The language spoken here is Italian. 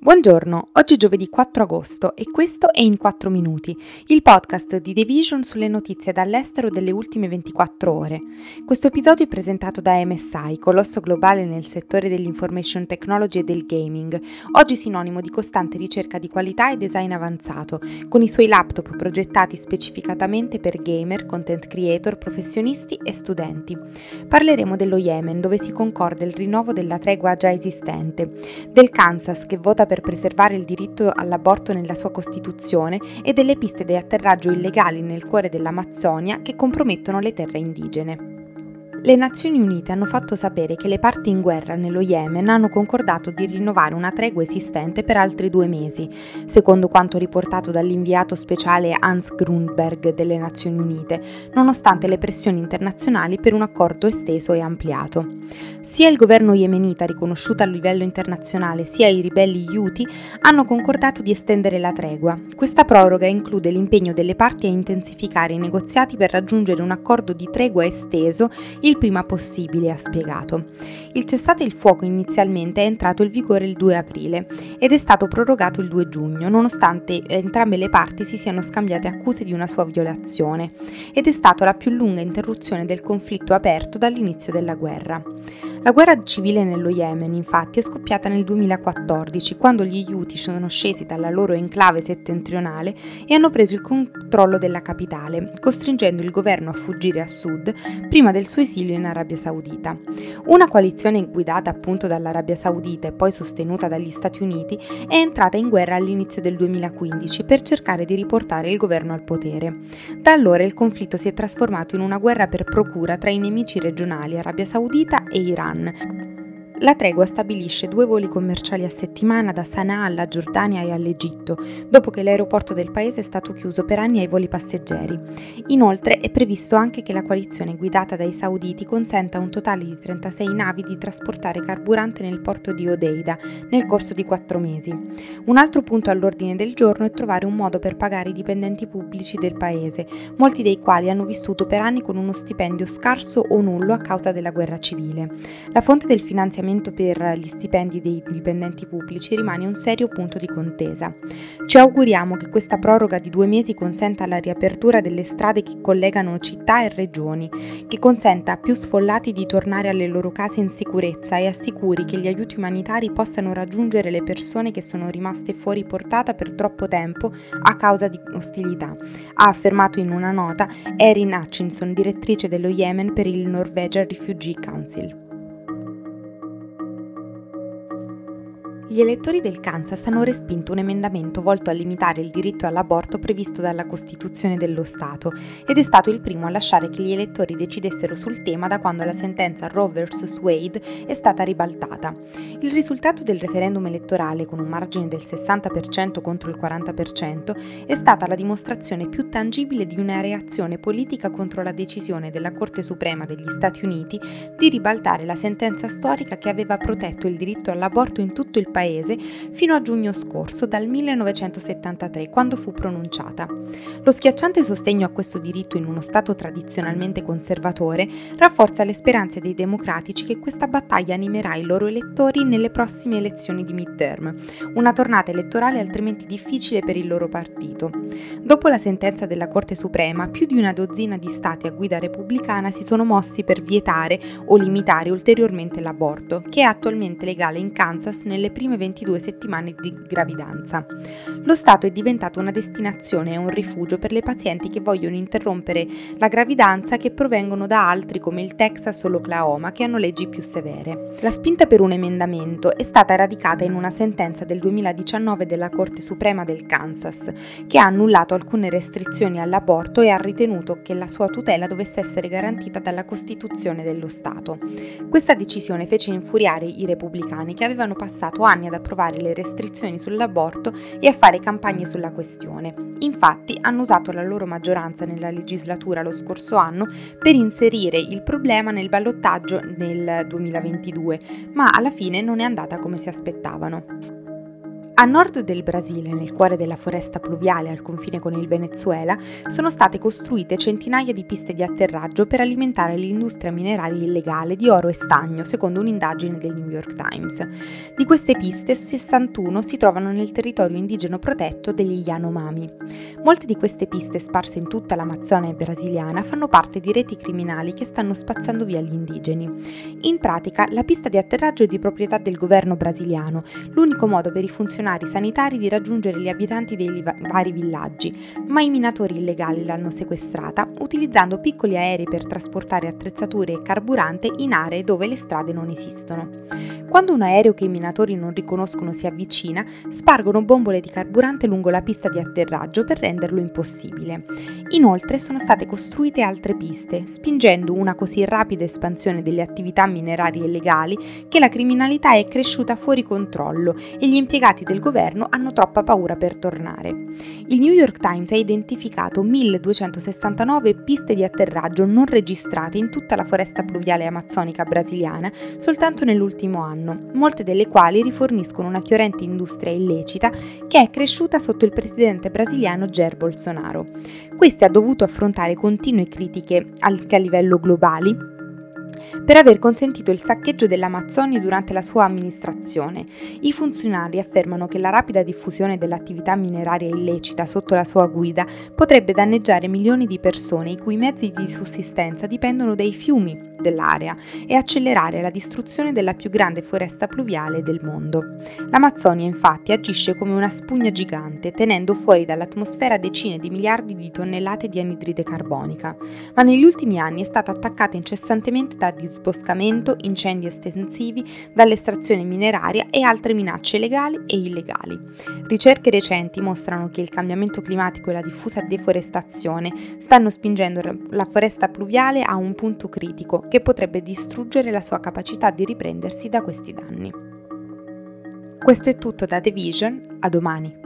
Buongiorno, oggi è giovedì 4 agosto e questo è In 4 Minuti, il podcast di The Vision sulle notizie dall'estero delle ultime 24 ore. Questo episodio è presentato da MSI, colosso globale nel settore dell'information technology e del gaming, oggi sinonimo di costante ricerca di qualità e design avanzato, con i suoi laptop progettati specificatamente per gamer, content creator, professionisti e studenti. Parleremo dello Yemen, dove si concorda il rinnovo della tregua già esistente, del Kansas che vota per preservare il diritto all'aborto nella sua Costituzione e delle piste di atterraggio illegali nel cuore dell'Amazzonia che compromettono le terre indigene. Le Nazioni Unite hanno fatto sapere che le parti in guerra nello Yemen hanno concordato di rinnovare una tregua esistente per altri due mesi, secondo quanto riportato dall'inviato speciale Hans Grundberg delle Nazioni Unite, nonostante le pressioni internazionali per un accordo esteso e ampliato. Sia il governo yemenita riconosciuto a livello internazionale sia i ribelli Houthi hanno concordato di estendere la tregua. Questa proroga include l'impegno delle parti a intensificare i negoziati per raggiungere un accordo di tregua esteso il prima possibile, ha spiegato. Il cessate il fuoco inizialmente è entrato in vigore il 2 aprile ed è stato prorogato il 2 giugno, nonostante entrambe le parti si siano scambiate accuse di una sua violazione, ed è stata la più lunga interruzione del conflitto aperto dall'inizio della guerra. La guerra civile nello Yemen, infatti, è scoppiata nel 2014, quando gli Houthi sono scesi dalla loro enclave settentrionale e hanno preso il controllo della capitale, costringendo il governo a fuggire a sud prima del suo esilio in Arabia Saudita. Una coalizione guidata appunto dall'Arabia Saudita e poi sostenuta dagli Stati Uniti è entrata in guerra all'inizio del 2015 per cercare di riportare il governo al potere. Da allora il conflitto si è trasformato in una guerra per procura tra i nemici regionali Arabia Saudita e Iran Iran. La tregua stabilisce due voli commerciali a settimana da Sana'a alla Giordania e all'Egitto, dopo che l'aeroporto del paese è stato chiuso per anni ai voli passeggeri. Inoltre è previsto anche che la coalizione guidata dai sauditi consenta a un totale di 36 navi di trasportare carburante nel porto di Odeida nel corso di quattro mesi. Un altro punto all'ordine del giorno è trovare un modo per pagare i dipendenti pubblici del paese, molti dei quali hanno vissuto per anni con uno stipendio scarso o nullo a causa della guerra civile. La fonte del finanziamento finanziamento per gli stipendi dei dipendenti pubblici rimane un serio punto di contesa. Ci auguriamo che questa proroga di due mesi consenta la riapertura delle strade che collegano città e regioni, che consenta a più sfollati di tornare alle loro case in sicurezza e assicuri che gli aiuti umanitari possano raggiungere le persone che sono rimaste fuori portata per troppo tempo a causa di ostilità, ha affermato in una nota Erin Hutchinson, direttrice dello Yemen per il Norwegian Refugee Council. Gli elettori del Kansas hanno respinto un emendamento volto a limitare il diritto all'aborto previsto dalla Costituzione dello Stato ed è stato il primo a lasciare che gli elettori decidessero sul tema da quando la sentenza Roe vs. Wade è stata ribaltata. Il risultato del referendum elettorale, con un margine del 60% contro il 40%, è stata la dimostrazione più tangibile di una reazione politica contro la decisione della Corte Suprema degli Stati Uniti di ribaltare la sentenza storica che aveva protetto il diritto all'aborto in tutto il paese paese fino a giugno scorso, dal 1973, quando fu pronunciata. Lo schiacciante sostegno a questo diritto in uno Stato tradizionalmente conservatore rafforza le speranze dei democratici che questa battaglia animerà i loro elettori nelle prossime elezioni di midterm, una tornata elettorale altrimenti difficile per il loro partito. Dopo la sentenza della Corte Suprema, più di una dozzina di stati a guida repubblicana si sono mossi per vietare o limitare ulteriormente l'aborto, che è attualmente legale in Kansas nelle prime prime 22 settimane di gravidanza. Lo Stato è diventato una destinazione e un rifugio per le pazienti che vogliono interrompere la gravidanza che provengono da altri come il Texas o l'Oklahoma che hanno leggi più severe. La spinta per un emendamento è stata radicata in una sentenza del 2019 della Corte Suprema del Kansas che ha annullato alcune restrizioni all'aborto e ha ritenuto che la sua tutela dovesse essere garantita dalla Costituzione dello Stato. Questa decisione fece infuriare i repubblicani che avevano passato anni ad approvare le restrizioni sull'aborto e a fare campagne sulla questione. Infatti hanno usato la loro maggioranza nella legislatura lo scorso anno per inserire il problema nel ballottaggio nel 2022, ma alla fine non è andata come si aspettavano. A nord del Brasile, nel cuore della foresta pluviale al confine con il Venezuela, sono state costruite centinaia di piste di atterraggio per alimentare l'industria mineraria illegale di oro e stagno, secondo un'indagine del New York Times. Di queste piste, 61 si trovano nel territorio indigeno protetto degli Yanomami. Molte di queste piste sparse in tutta l'Amazzonia brasiliana fanno parte di reti criminali che stanno spazzando via gli indigeni. In pratica, la pista di atterraggio è di proprietà del governo brasiliano, l'unico modo per i funzionari funzionari sanitari di raggiungere gli abitanti dei vari villaggi, ma i minatori illegali l'hanno sequestrata utilizzando piccoli aerei per trasportare attrezzature e carburante in aree dove le strade non esistono. Quando un aereo che i minatori non riconoscono si avvicina, spargono bombole di carburante lungo la pista di atterraggio per renderlo impossibile. Inoltre sono state costruite altre piste, spingendo una così rapida espansione delle attività minerarie illegali che la criminalità è cresciuta fuori controllo e gli impiegati del governo hanno troppa paura per tornare. Il New York Times ha identificato 1269 piste di atterraggio non registrate in tutta la foresta pluviale amazzonica brasiliana soltanto nell'ultimo anno anno, molte delle quali riforniscono una fiorente industria illecita che è cresciuta sotto il presidente brasiliano Jair Bolsonaro. Questi ha dovuto affrontare continue critiche anche a livello globali per aver consentito il saccheggio dell'Amazzonia durante la sua amministrazione. I funzionari affermano che la rapida diffusione dell'attività mineraria illecita sotto la sua guida potrebbe danneggiare milioni di persone i cui mezzi di sussistenza dipendono dai fiumi dell'area e accelerare la distruzione della più grande foresta pluviale del mondo. L'Amazzonia infatti agisce come una spugna gigante, tenendo fuori dall'atmosfera decine di miliardi di tonnellate di anidride carbonica, ma negli ultimi anni è stata attaccata incessantemente da disboscamento, incendi estensivi, dall'estrazione mineraria e altre minacce legali e illegali. Ricerche recenti mostrano che il cambiamento climatico e la diffusa deforestazione stanno spingendo la foresta pluviale a un punto critico che potrebbe distruggere la sua capacità di riprendersi da questi danni. Questo è tutto da The Vision, a domani.